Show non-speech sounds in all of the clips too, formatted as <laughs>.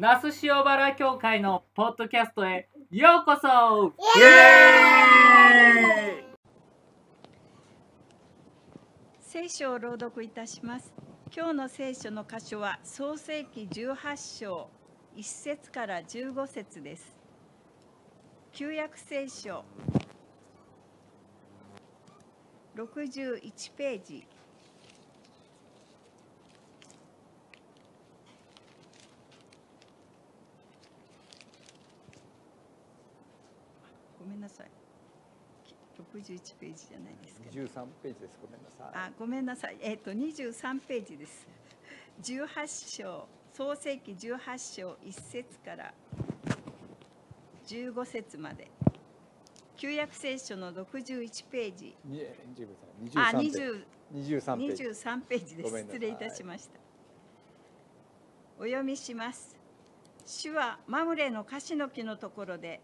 那須塩原教会のポッドキャストへようこそ。イエーイ。聖書を朗読いたします。今日の聖書の箇所は創世記18章1節から15節です。旧約聖書61ページんなさい61ページじゃないですか、23ページです。ごめんなさい。あ、ごめんなさい。えっ、と23ページです。<laughs> 18章、創世記18章1節から15節まで。旧約聖書の61ページ。に23あ、ページ。20 23ページ。23ページです。失礼いたしました。お読みします。主はマムレの樫の木のところで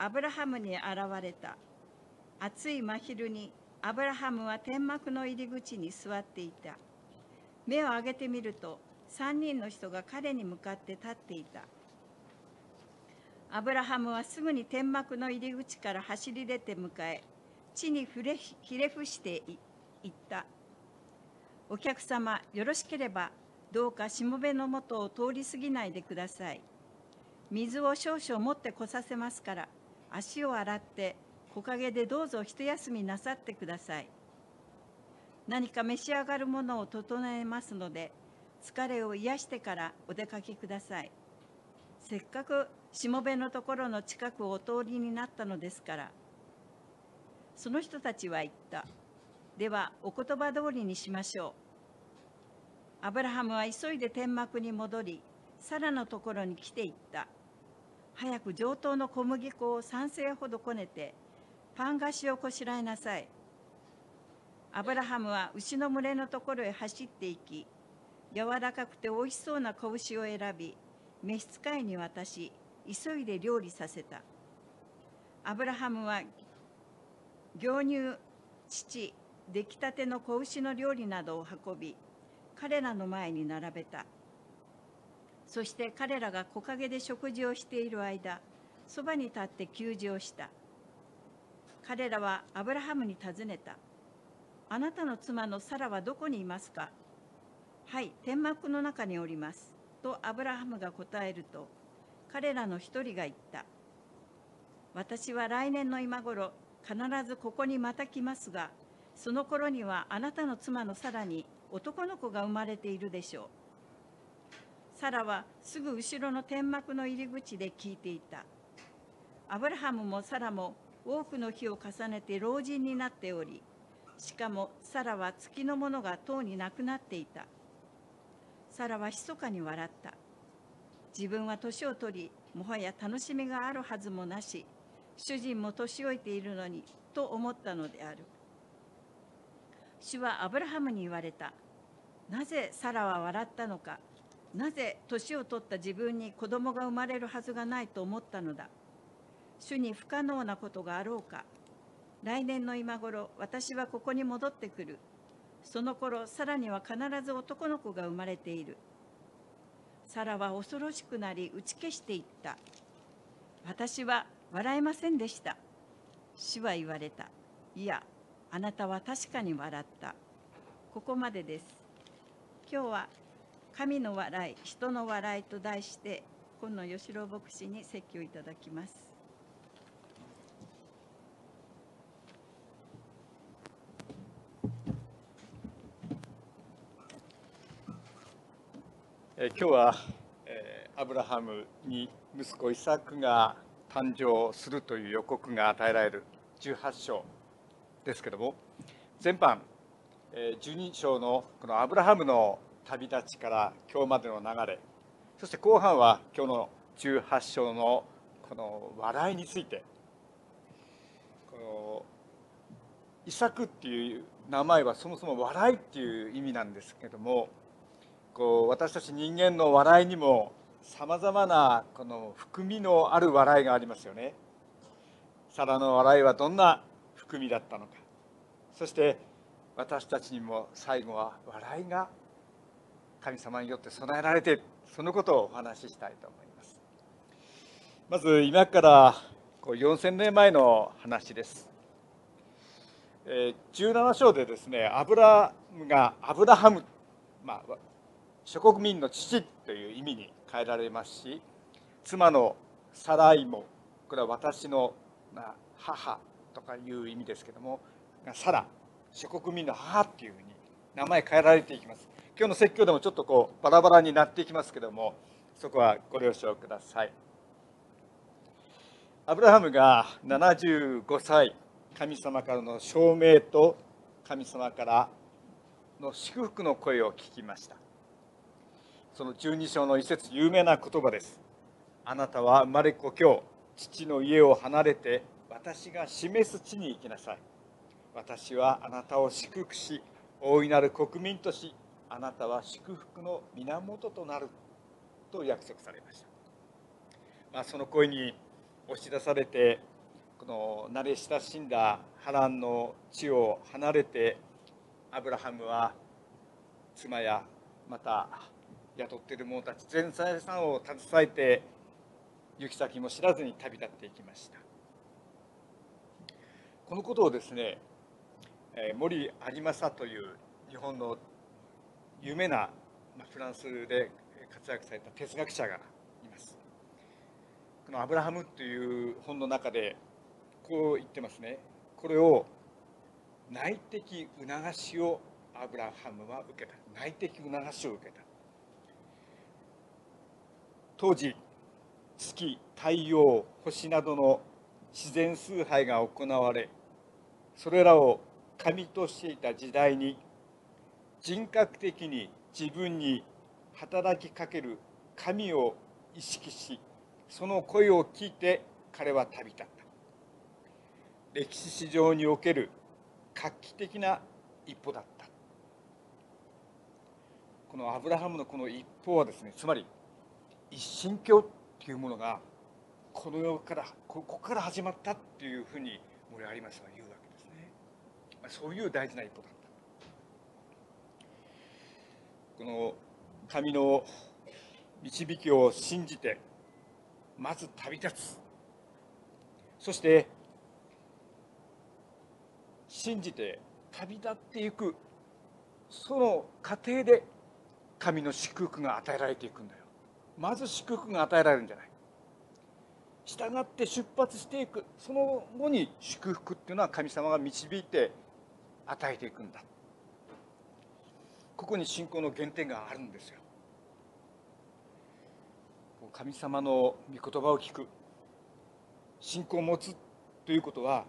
アブラハムに現れた。暑い真昼にアブラハムは天幕の入り口に座っていた。目を上げてみると3人の人が彼に向かって立っていた。アブラハムはすぐに天幕の入り口から走り出て迎え、地に触れひれ伏していった。お客様、よろしければどうかしもべのもとを通り過ぎないでください。水を少々持ってこさせますから、足を洗って木陰でどうぞ一休みなさってください。何か召し上がるものを整えますので、疲れを癒してからお出かけください。せっかくしもべのところの近くをお通りになったのですから。その人たちは言った。では、お言葉通りにしましょう。アブラハムは急いで天幕に戻り、サラのところに来ていった。早く上等の小麦粉を3世ほどこねて、パン菓子をこしらえなさい。アブラハムは牛の群れのところへ走っていき、柔らかくておいしそうな子牛を選び、召使いに渡し、急いで料理させた。アブラハムは牛乳、乳、出来たての子牛の料理などを運び、彼らの前に並べた。そして彼らが木陰で食事をしている間、そばに立って給仕をした。彼らはアブラハムに尋ねた。あなたの妻のサラはどこにいますか？はい、天幕の中におります。とアブラハムが答えると、彼らの一人が言った。私は来年の今頃、必ずここにまた来ますが、その頃にはあなたの妻のサラに男の子が生まれているでしょう。サラはすぐ後ろの天幕の入り口で聞いていた。アブラハムもサラも多くの日を重ねて老人になっており、しかもサラは月のものがとうになくなっていた。サラは密かに笑った。自分は年を取り、もはや楽しみがあるはずもなし、主人も年老いているのに、と思ったのである。主はアブラハムに言われた。なぜサラは笑ったのか。なぜ年を取った自分に子供が生まれるはずがないと思ったのだ。主に不可能なことがあろうか。来年の今頃、私はここに戻ってくる。その頃、サラには必ず男の子が生まれている。サラは恐ろしくなり、打ち消していった。私は笑えませんでした。主は言われた。いや、あなたは確かに笑った。ここまでです。今日は神の笑い、人の笑いと題して、今野義郎牧師に説教いただきます。え今日は、えーアブラハムに息子イサクが誕生するという予告が与えられる18章ですけども前半、えー12章のこのアブラハムの旅立ちから今日までの流れ。そして後半は今日の18章のこの笑いについて。このイサクっていう名前はそもそも笑いっていう意味なんですけどもこう私たち人間の笑いにもさまざまなこの含みのある笑いがありますよね。サラの笑いはどんな含みだったのか。そして私たちにも最後は笑いが神様によって備えられているそのことをお話ししたいと思います。まず今からこう4000年前の話です。えー17章でですね、アブラムがアブラハム、まあ、諸国民の父という意味に変えられますし、妻のサライも、これは私の、まあ、母とかいう意味ですけども、サラ、諸国民の母っていうふうに名前変えられていきます。今日の説教でもちょっとこうバラバラになっていきますけども、そこはご了承ください。アブラハムが75歳、神様からの証明と神様からの祝福の声を聞きました。その12章の一節、有名な言葉です。あなたは生まれ故郷、父の家を離れて、私が示す地に行きなさい。私はあなたを祝福し、大いなる国民とし、あなたは祝福の源となると約束されました。まあ、その声に押し出されて、この慣れ親しんだ波乱の地を離れて、アブラハムは妻やまた雇っている者たち全財産を携えて行き先も知らずに旅立っていきましたこのことをですね森有正という日本の有名なまあフランスで活躍された哲学者がいます。この「アブラハム」という本の中でこう言ってますね。これを内的促しをアブラハムは受けた。内的促しを受けた。当時月太陽星などの自然崇拝が行われそれらを神としていた時代に人格的に自分に働きかける神を意識しその声を聞いて彼は旅立った。歴史史上における画期的な一歩だった。このアブラハムのこの一歩はですねつまり一神教っていうものがこの世からここから始まったっていうふうに森有正は言うわけですね。そういう大事な一歩だった。この神の導きを信じてまず旅立つ。そして信じて旅立っていく。その過程で神の祝福が与えられていくんだよ。まず祝福が与えられるんじゃない。従って出発していく。その後に祝福っていうのは神様が導いて与えていくんだ。ここに信仰の原点があるんですよ。神様の御言葉を聞く。信仰を持つということはやっ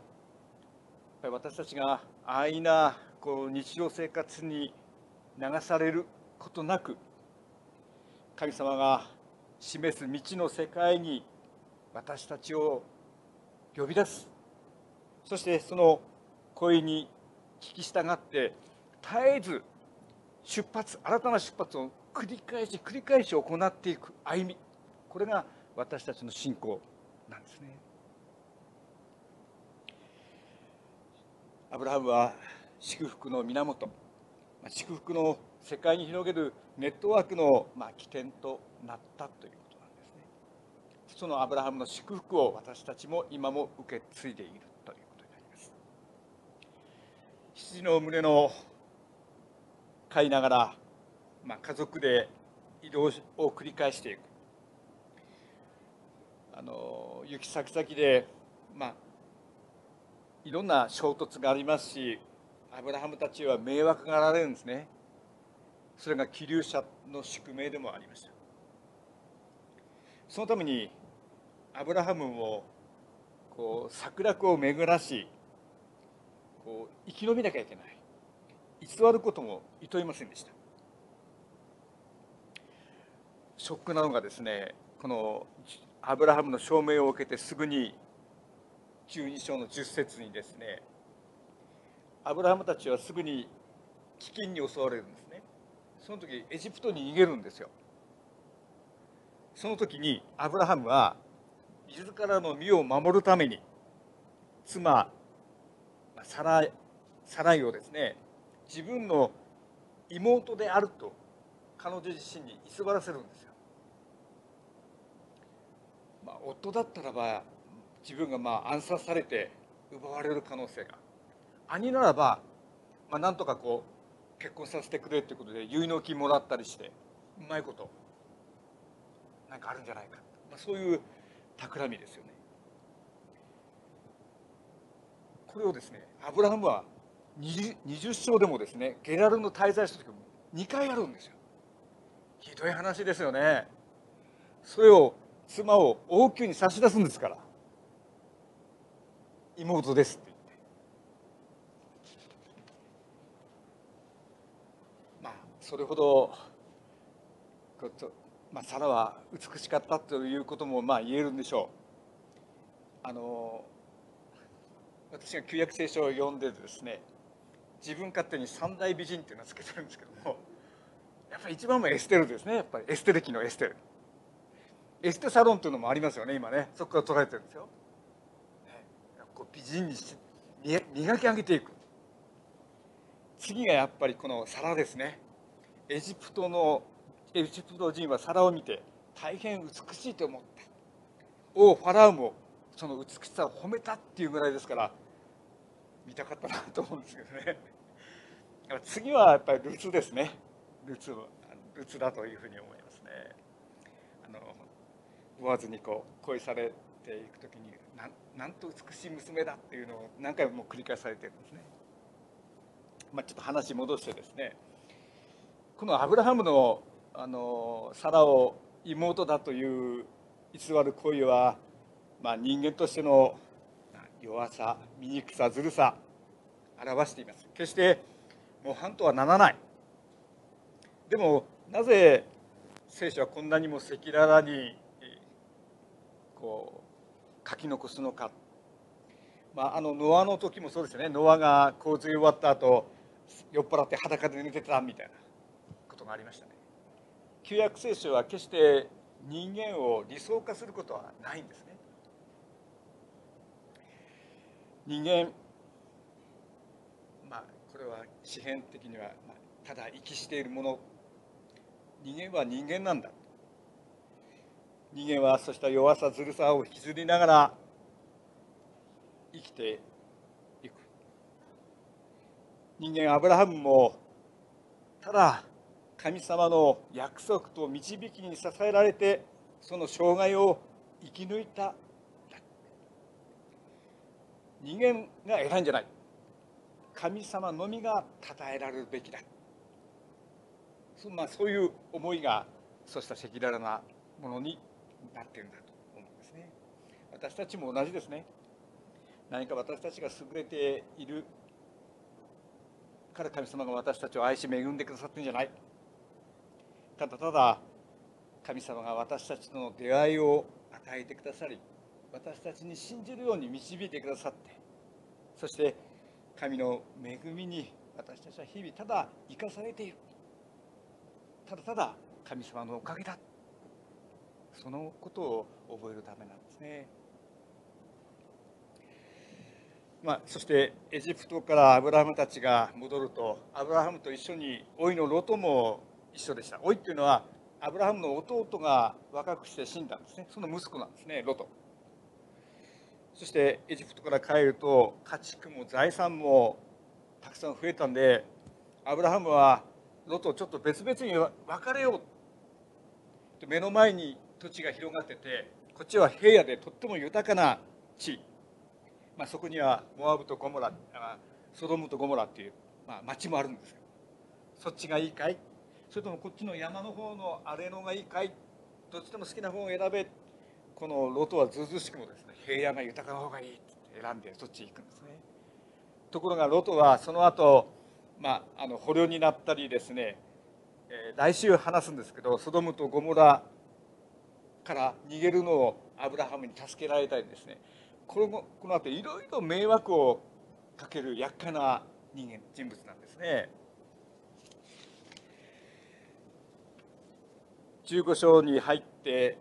ぱり私たちが安易なこう日常生活に流されることなく神様が示す未知の世界に私たちを呼び出す。そしてその声に聞き従って絶えず出発新たな出発を繰り返し繰り返し行っていく歩み。これが私たちの信仰なんですね。アブラハムは祝福の源。祝福の世界に広げるネットワークのまあ起点となったということなんですね。そのアブラハムの祝福を私たちも今も受け継いでいるということになります。羊の群れの飼いながら、まあ、家族で移動を繰り返していく。あの行き先々で、まあ、いろんな衝突がありますしアブラハムたちは迷惑がられるんですね。それが気流者の宿命でもありました。そのためにアブラハムをこう策略を巡らしこう生き延びなきゃいけない。偽ることもいといませんでした。ショックなのがですねこのアブラハムの証明を受けてすぐに12章の10節にですねアブラハムたちはすぐに飢饉に襲われるんですね。その時エジプトに逃げるんですよ。その時にアブラハムは自らの身を守るために妻サラサライをですね自分の妹であると彼女自身に偽らせるんですよ、まあ、夫だったらば自分がまあ暗殺されて奪われる可能性が。兄ならば、まあ、なんとかこう結婚させてくれっていうことで結納金もらったりしてうまいことなんかあるんじゃないか、まあ、そういう企みですよね。これをですねアブラハムは 20, 20章でもですねゲラルの滞在した時も2回あるんですよ。ひどい話ですよね。それを妻を王宮に差し出すんですから。妹ですって言って。まあそれほどまあ、サラは美しかったということもまあ言えるんでしょう。あの私が旧約聖書を読んでですね自分勝手に三大美人っていうのをつけてるんですけどもやっぱり一番もエステルですねやっぱり。エステル期のエステル。エステサロンっていうのもありますよね今ね。そこから捉えてるんですよ、ね、こう美人にし磨き上げていく。次がやっぱりこの皿ですね。エジプトのエジプト人は皿を見て大変美しいと思った。王ファラウもその美しさを褒めたっていうぐらいですから見たかったなと思うんですけどね。<laughs> 次はやっぱりルツですね。ルツルツだというふうに思いますね。あのボアズにこう恋されていく時になんなんと美しい娘だっていうのを何回も繰り返されてるんですね、まあ、ちょっと話戻してですね。このアブラハムのあのサラを妹だという偽る恋は、まあ、人間としての弱さ醜さずるさ表しています。決して模範とはならない。でもなぜ聖書はこんなにも赤裸々にこう書き残すのか、まあ、あのノアの時もそうですよね。ノアが洪水終わった後酔っ払って裸で寝てたみたいな。ことがありましたね。旧約聖書は決して人間を理想化することはないんですね。人間。まあこれは詩篇的には、ただ息しているもの。人間は人間なんだ。人間はそうした弱さずるさを引きずりながら生きていく。人間アブラハムもただ神様の約束と導きに支えられてその生涯を生き抜いた。人間が偉いんじゃない。神様のみが称えられるべきだ。そまあ、そういう思いがそうした赤裸々なものになってるんだと思うんですね。私たちも同じですね。何か私たちが優れているから神様が私たちを愛し恵んでくださってるんじゃない。ただただ神様が私たちとの出会いを与えてくださり私たちに信じるように導いてくださってそして神の恵みに私たちは日々ただ生かされている。ただただ神様のおかげだ。そのことを覚えるためなんですね。まあ、そしてエジプトからアブラハムたちが戻るとアブラハムと一緒に老いのロトも一緒でした。老いっていうのはアブラハムの弟が若くして死んだんですね。その息子なんですねロト。そしてエジプトから帰ると家畜も財産もたくさん増えたんでアブラハムはロトちょっと別々に分かれよう目の前に土地が広がっててこっちは平野でとっても豊かな地、まあ、そこにはモアブとゴモラソドムとゴモラっていう、まあ、町もあるんですよそっちがいいかい？それともこっちの山の方の荒れのがいいかい？どっちでも好きな方を選べ。っこのロトはずうずしくもですね平野が豊かな方がいいって選んでそっち行くんですねところがロトはその後、まああの捕虜になったりですね、えー、来週話すんですけどソドムとゴモラから逃げるのをアブラハムに助けられたりですねこのこの後いろいろ迷惑をかける厄介な人間人物なんですね。15章に入って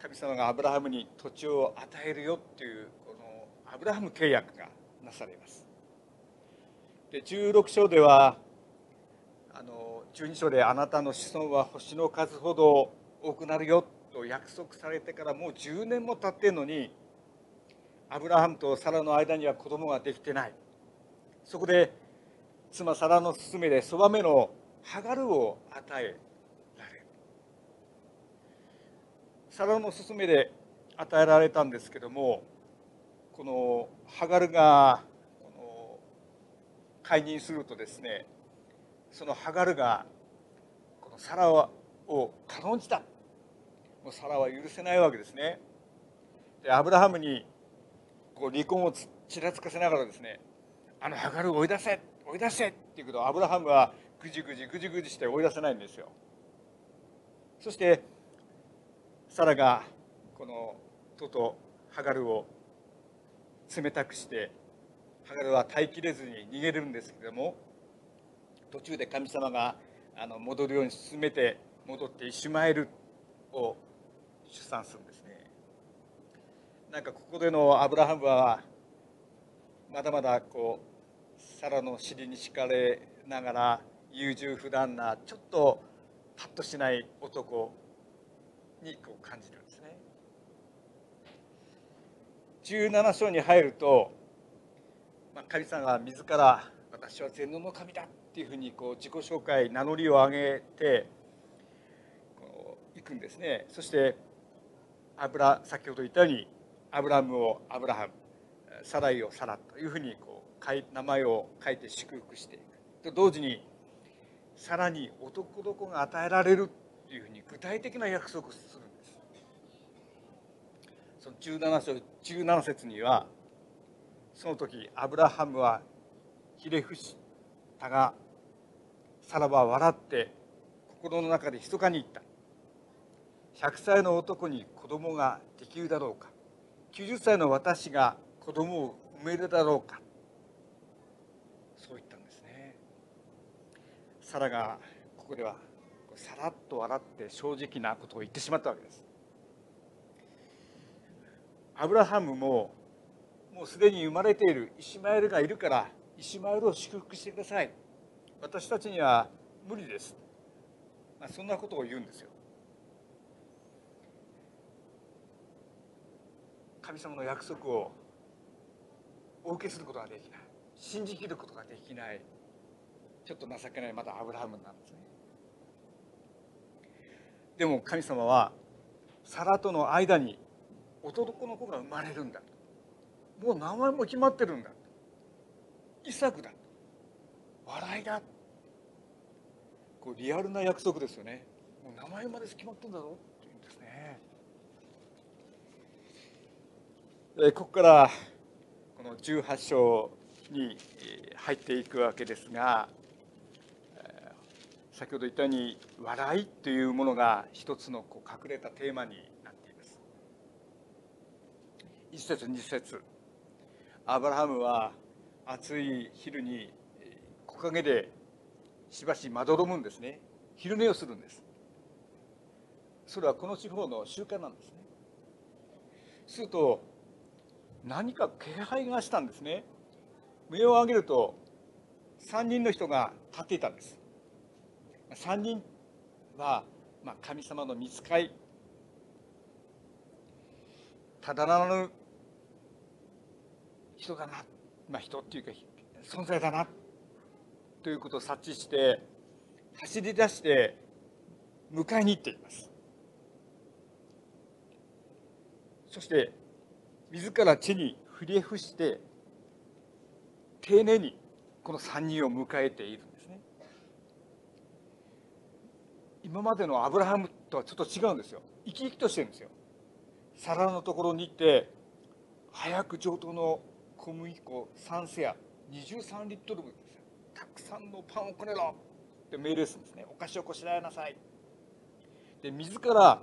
神様がアブラハムに土地を与えるよっていうこのアブラハム契約がなされます。で16章ではあの12章であなたの子孫は星の数ほど多くなるよと約束されてからもう10年も経ってるのにアブラハムとサラの間には子供ができてない。そこで妻サラの勧めでそばめのハガルを与えられるサラの勧めで与えられたんですけどもこのハガルがこの解任するとですねそのハガルがこのサラを軽んじた。もうサラは許せないわけですね。でアブラハムにこう離婚をちらつかせながらですねあのハガルを追い出せ追い出せって言うけどアブラハムはぐじぐじぐじぐじして追い出せないんですよ。そしてサラがこのトとハガルを冷たくしてハガルは耐えきれずに逃げるんですけども途中で神様があの戻るように進めて戻ってイシュマエルを出産するんですね。なんかここでのアブラハムはまだまだこうサラの尻に敷かれながら優柔不断なちょっとパッとしない男にこう感じるんですね。17章に入ると、まあ、神様が自ら「私は全能の神だ」っていうふうにこう自己紹介名乗りを上げてこういくんですね。そしてアブラ先ほど言ったようにアブラムをアブラハムサライをサラというふうにこう名前を書いて祝福していく。と同時にさらに男の子が与えられるというふうに具体的な約束をするんです。その17章17節にはその時アブラハムはひれ伏したがさらば笑って心の中で密かに言った。100歳の男に子供ができるだろうか。90歳の私が子供を産めるだろうか。そう言ったんですね。サラがここではらっと笑って正直なことを言ってしまったわけです。アブラハムももうすでに生まれているイシマエルがいるからイシマエルを祝福してください。私たちには無理です、まあ、そんなことを言うんですよ。神様の約束をお受けすることができない。信じきることができない。ちょっと情けないまだアブラハムなんですね。でも神様はサラとの間に男の子が生まれるんだ。もう名前も決まってるんだ。イサクだ。笑いだ。こうリアルな約束ですよね。もう名前まで決まってんだぞ。っていうんですね。えここからこの18章に入っていくわけですが先ほど言ったように笑いというものが一つのこう隠れたテーマになっています。一節二節。アブラハムは暑い昼に木陰でしばしまどろむんですね。昼寝をするんです。それはこの地方の習慣なんですね。すると何か気配がしたんですね。目を上げると3人の人が立っていたんです。3人は、まあ、神様の見つかいただならぬ人だな、まあ、人っていうか存在だなということを察知して走り出して迎えに行っていますそして自ら地に振り伏して丁寧にこの3人を迎えているんですね今までのアブラハムとはちょっと違うんですよ。生き生きとしてるんですよ。サラのところに行って早く上等の小麦粉3セア23リットル分ですたくさんのパンをこねろって命令するんですね。お菓子をこしらえなさい。で自ら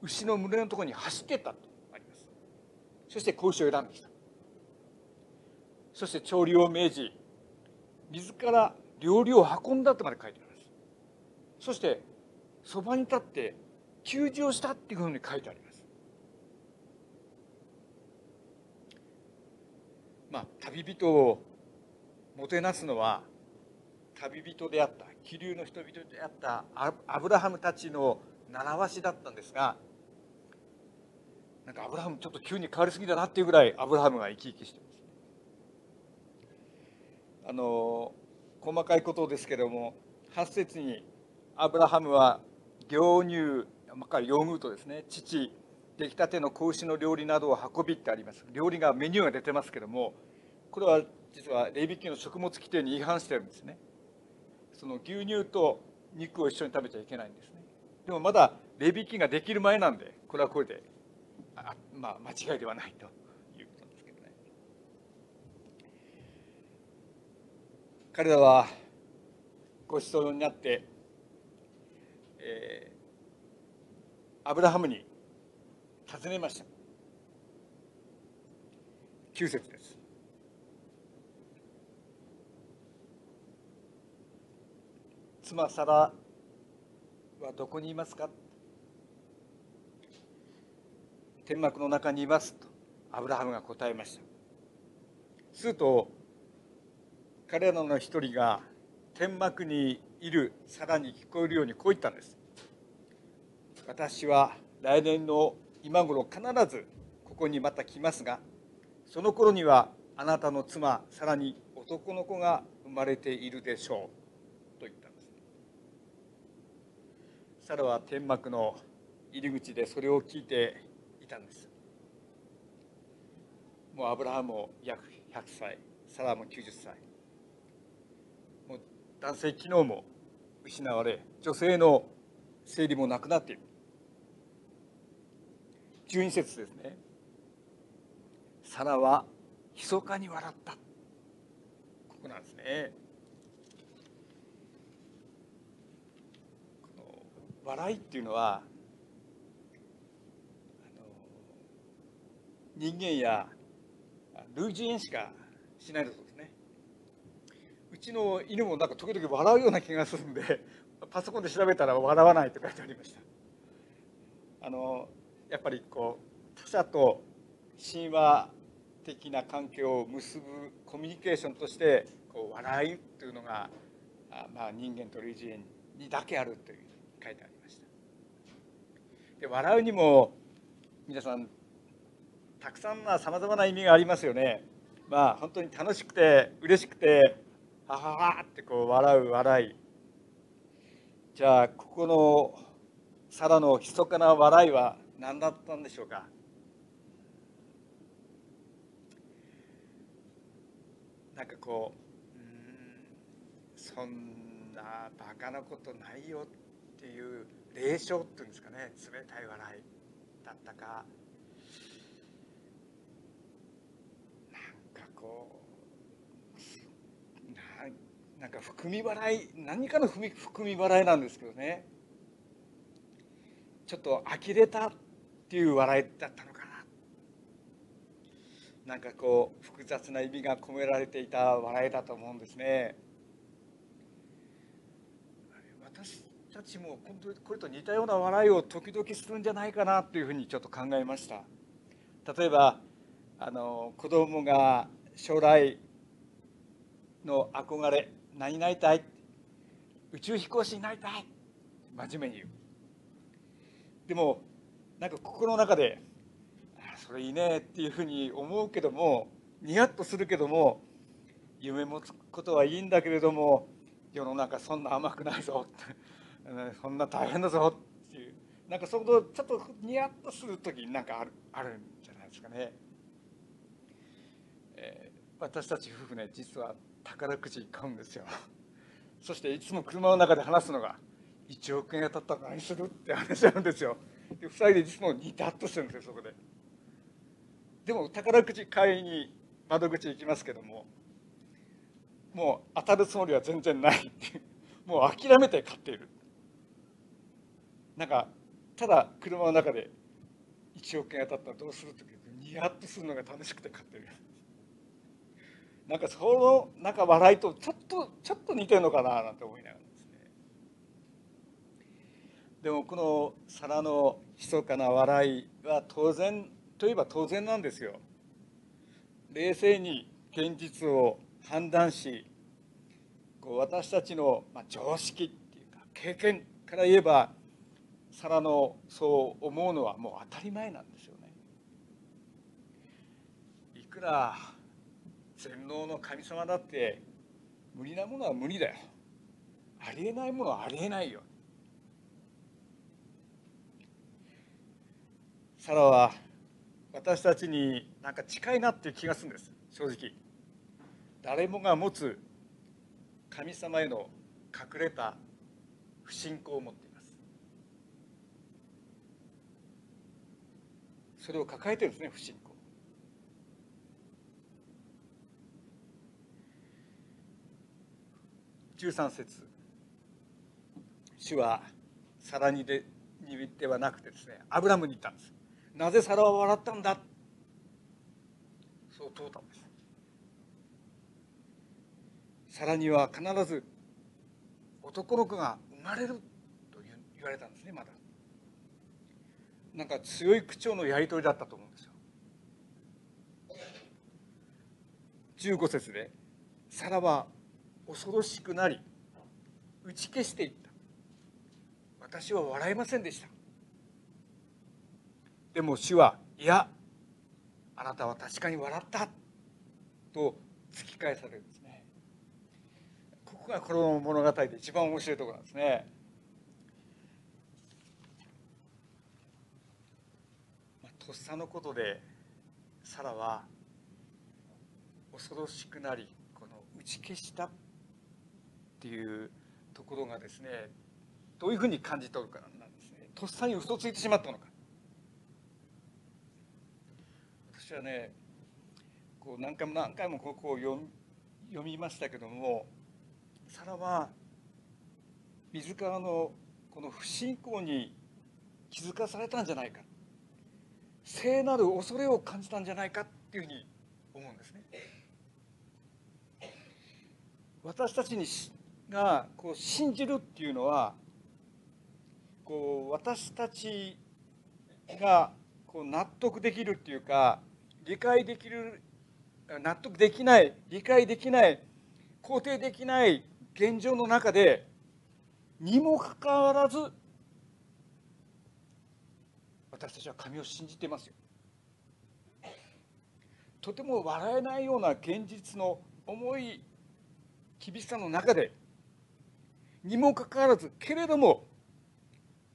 牛の群れのところに走ってったとあります。そして子牛を選んできた。そして調理を命じ自ら料理を運んだとまで書いてあります。そしてそばに立って給仕をしたっていうふうに書いてあります。まあ旅人をもてなすのは旅人であった気流の人々であったアブラハムたちの習わしだったんですがなんかアブラハムちょっと急に変わりすぎだなっていうぐらいアブラハムが生き生きしてますあの細かいことですけれども8節にアブラハムは牛乳まあ、ヨーグルトですね父出来たての子牛の料理などを運びってあります。料理がメニューが出てますけどもこれは実はレビキの食物規定に違反してるんですね。その牛乳と肉を一緒に食べちゃいけないんですね。でもまだレビキができる前なんでこれはこれであまあ間違いではないということですけどね。彼らはごちそうになって、えーアブラハムに尋ねました。9節です。妻サラはどこにいますか？天幕の中にいます。とアブラハムが答えました。すると彼らの一人が天幕にいるサラに聞こえるようにこう言ったんです。私は来年の今頃必ずここにまた来ますがその頃にはあなたの妻さらに男の子が生まれているでしょうと言ったんです。サラは天幕の入り口でそれを聞いていたんです。もうアブラハムも約100歳サラも90歳。もう男性機能も失われ女性の生理もなくなっている。12節ですね。サラは密かに笑った。ここなんですね。笑いっていうのはあの人間や類人しかしないそうです。ちの犬もなんか時々笑うような気がするんでパソコンで調べたら笑わないと書いてありました。あのやっぱりこう他者と神話的な関係を結ぶコミュニケーションとしてこう笑いというのがあまあ人間と類人にだけあるという書いてありました。で笑うにも皆さんたくさんなさまざまな意味がありますよね。まあ本当に楽しくて嬉しくてはははってこう笑う笑い。じゃあここの皿の密かな笑いは何だったんでしょうか？なんかこううんそんなバカなことないよっていう霊障っていうんですかね冷たい笑いだったか。なんかこうなんか含み笑い何かの含み含み笑いなんですけどね。ちょっと呆れたっていう笑いだったのかな。なんかこう複雑な意味が込められていた笑いだと思うんですね。私たちも本当にこれと似たような笑いを時々するんじゃないかなというふうにちょっと考えました。例えばあの子供が将来の憧れ何になりたい。宇宙飛行士になりたい。真面目に言う。でもなんか心の中でそれいいねっていうふうに思うけどもニヤッとするけども夢持つことはいいんだけれども世の中そんな甘くないぞ <laughs> そんな大変だぞっていう。なんかそこちょっとニヤッとする時なんかあるあるんじゃないですかね、えー私たち夫婦ね実は宝くじ買うんですよ。<laughs> そしていつも車の中で話すのが1億円当たったら何するって話なんですよ。で2人でいつもニタッとしてるんですよそこで。でも宝くじ買いに窓口行きますけどももう当たるつもりは全然ないって <laughs> もう諦めて買っている。なんかただ車の中で1億円当たったらどうするってニヤッとするのが楽しくて買ってる。なんかそのなんか笑いとちょっとちょっと似てるのかななんて思いながらですね。でもこの皿の密かな笑いは当然といえば当然なんですよ。冷静に現実を判断しこう私たちの、常識っていうか経験から言えば皿のそう思うのはもう当たり前なんですよね。いくら全能の神様だって無理なものは無理だよ。ありえないものはありえないよ。サラは私たちになんか近いなっていう気がするんです。正直。誰もが持つ神様への隠れた不信仰を持っています。それを抱えてるんですね不信仰13節。主はサラにでにではなくてですねアブラムに言ったんです。なぜサラは笑ったんだ？そう問うたんです。サラには必ず男の子が生まれると言われたんですねまだ。なんか強い口調のやり取りだったと思うんですよ。15節でサラは恐ろしくなり打ち消していった。私は笑いませんでした。でも主はいやあなたは確かに笑った。と突き返されるんですね。ここがこの物語で一番面白いところなんですね。まあとっさのことでサラは恐ろしくなりこの打ち消したっていうところがですねどういうふうに感じ取るかなんですね。とっさに嘘ついてしまったのか。私はねこう何回も何回もここを読み読みましたけどもサラは自らのこの不信仰に気づかされたんじゃないか。聖なる恐れを感じたんじゃないかっていうふうに思うんですね。私たちにがこう信じるっていうのはこう私たちがこう納得できるっていうか理解できる納得できない理解できない肯定できない現状の中でにもかかわらず私たちは神を信じていますよ。とても笑えないような現実の重い厳しさの中でにもかかわらずけれども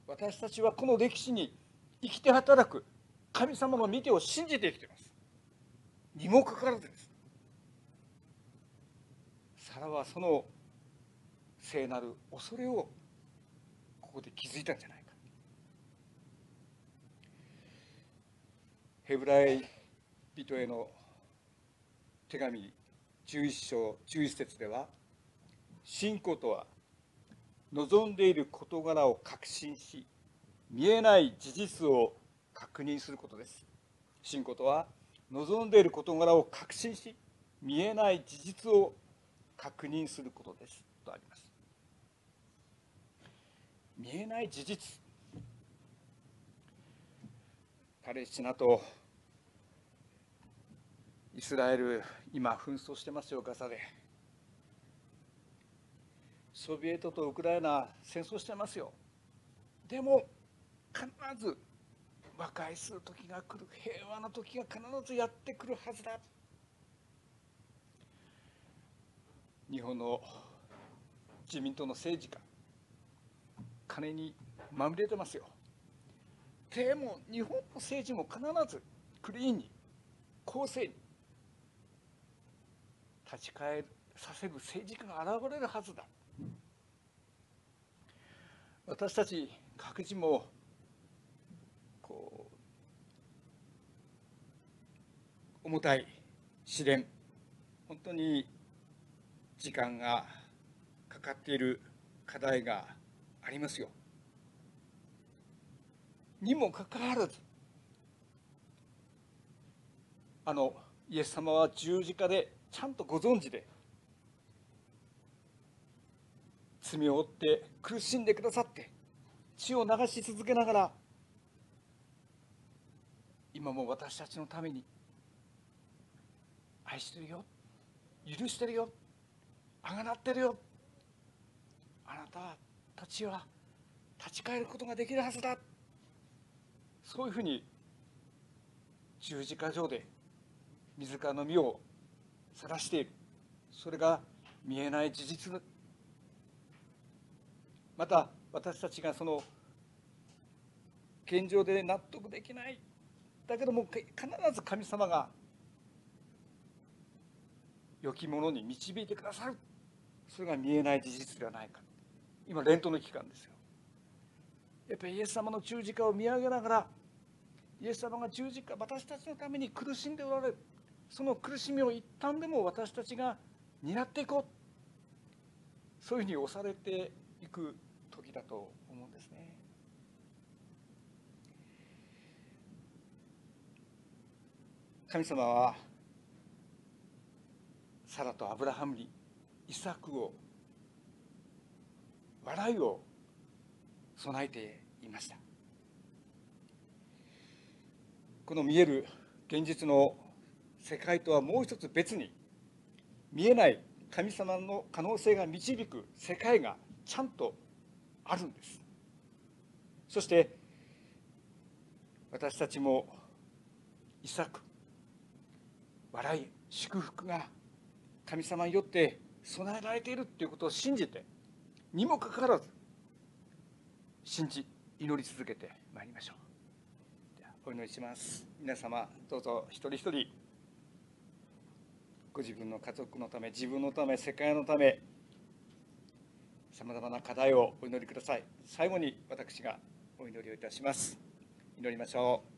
私たちはこの歴史に生きて働く神様の見てを信じて生きています。にもかかわらずです。サラはその聖なる恐れをここで気づいたんじゃないか。ヘブライ人への手紙11章11節では信仰とは望んでいる事柄を確信し見えない事実を確認することです。信仰とは望んでいる事柄を確信し見えない事実を確認することです。とあります。見えない事実。パレスチナとイスラエル今紛争してますよガザで。ソビエトとウクライナ戦争してますよ。でも必ず和解する時が来る。平和な時が必ずやってくるはずだ。日本の自民党の政治家金にまみれてますよ。でも日本の政治も必ずクリーンに公正に立ち返させる政治家が現れるはずだ。私たち各自もこう重たい試練本当に時間がかかっている課題がありますよ。にもかかわらずあのイエス様は十字架でちゃんとご存知で罪を負って苦しんでくださって血を流し続けながら今も私たちのために愛してるよ。許してるよ。あがなってるよ。あなたたちは立ち返ることができるはずだ。そういうふうに十字架上で自らの身を晒している。それが見えない事実また私たちがその現状で納得できない。だけども必ず神様が良きものに導いてくださる。それが見えない事実ではないか。今レントの期間ですよ。やっぱりイエス様の十字架を見上げながらイエス様が十字架私たちのために苦しんでおられる。その苦しみを一旦でも私たちが担っていこう。そういうふうに押されていく時だと思うんですね。神様はサラとアブラハムにイサクを笑いを備えていました。この見える現実の世界とはもう一つ別に見えない神様の可能性が導く世界がちゃんとあるんです。そして私たちもイサク笑い祝福が神様によって備えられているということを信じてにもかかわらず信じ祈り続けてまいりましょう。ではお祈りします。皆様どうぞ一人一人ご自分の家族のため自分のため世界のためさまざまな課題をお祈りください。最後に私がお祈りをいたします。祈りましょう。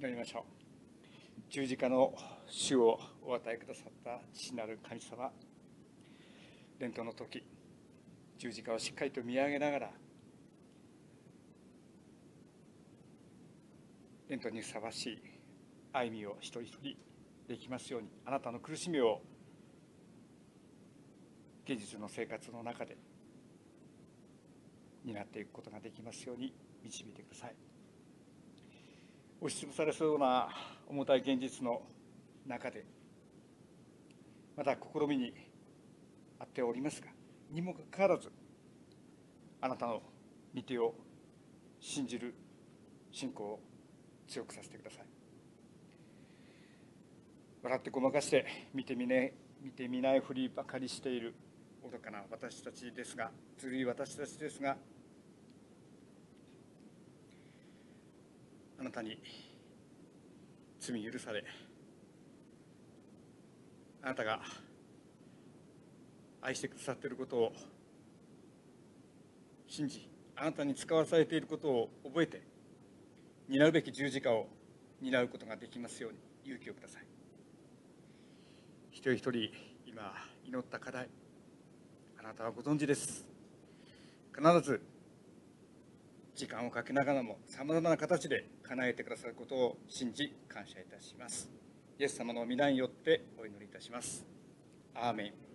祈りましょう十字架の主をお与えくださった父なる神様伝統の時十字架をしっかりと見上げながら伝統にふさわしい歩みを一人一人できますようにあなたの苦しみを現実の生活の中で担っていくことができますように導いてください。押しつぶされそうな重たい現実の中でまた試みにあっておりますがにもかかわらずあなたの御手を信じる信仰を強くさせてください。笑ってごまかして見てみ,、ね、見てみないふりばかりしている愚かな私たちですがずるい私たちですがあなたに罪許されあなたが愛してくださっていることを信じあなたに使わされていることを覚えて担うべき十字架を担うことができますように勇気をください。一人一人今祈った課題あなたはご存知です。必ず時間をかけながらもさまざまな形で叶えてくださることを信じ感謝いたします。イエス様の皆によってお祈りいたします。アーメン。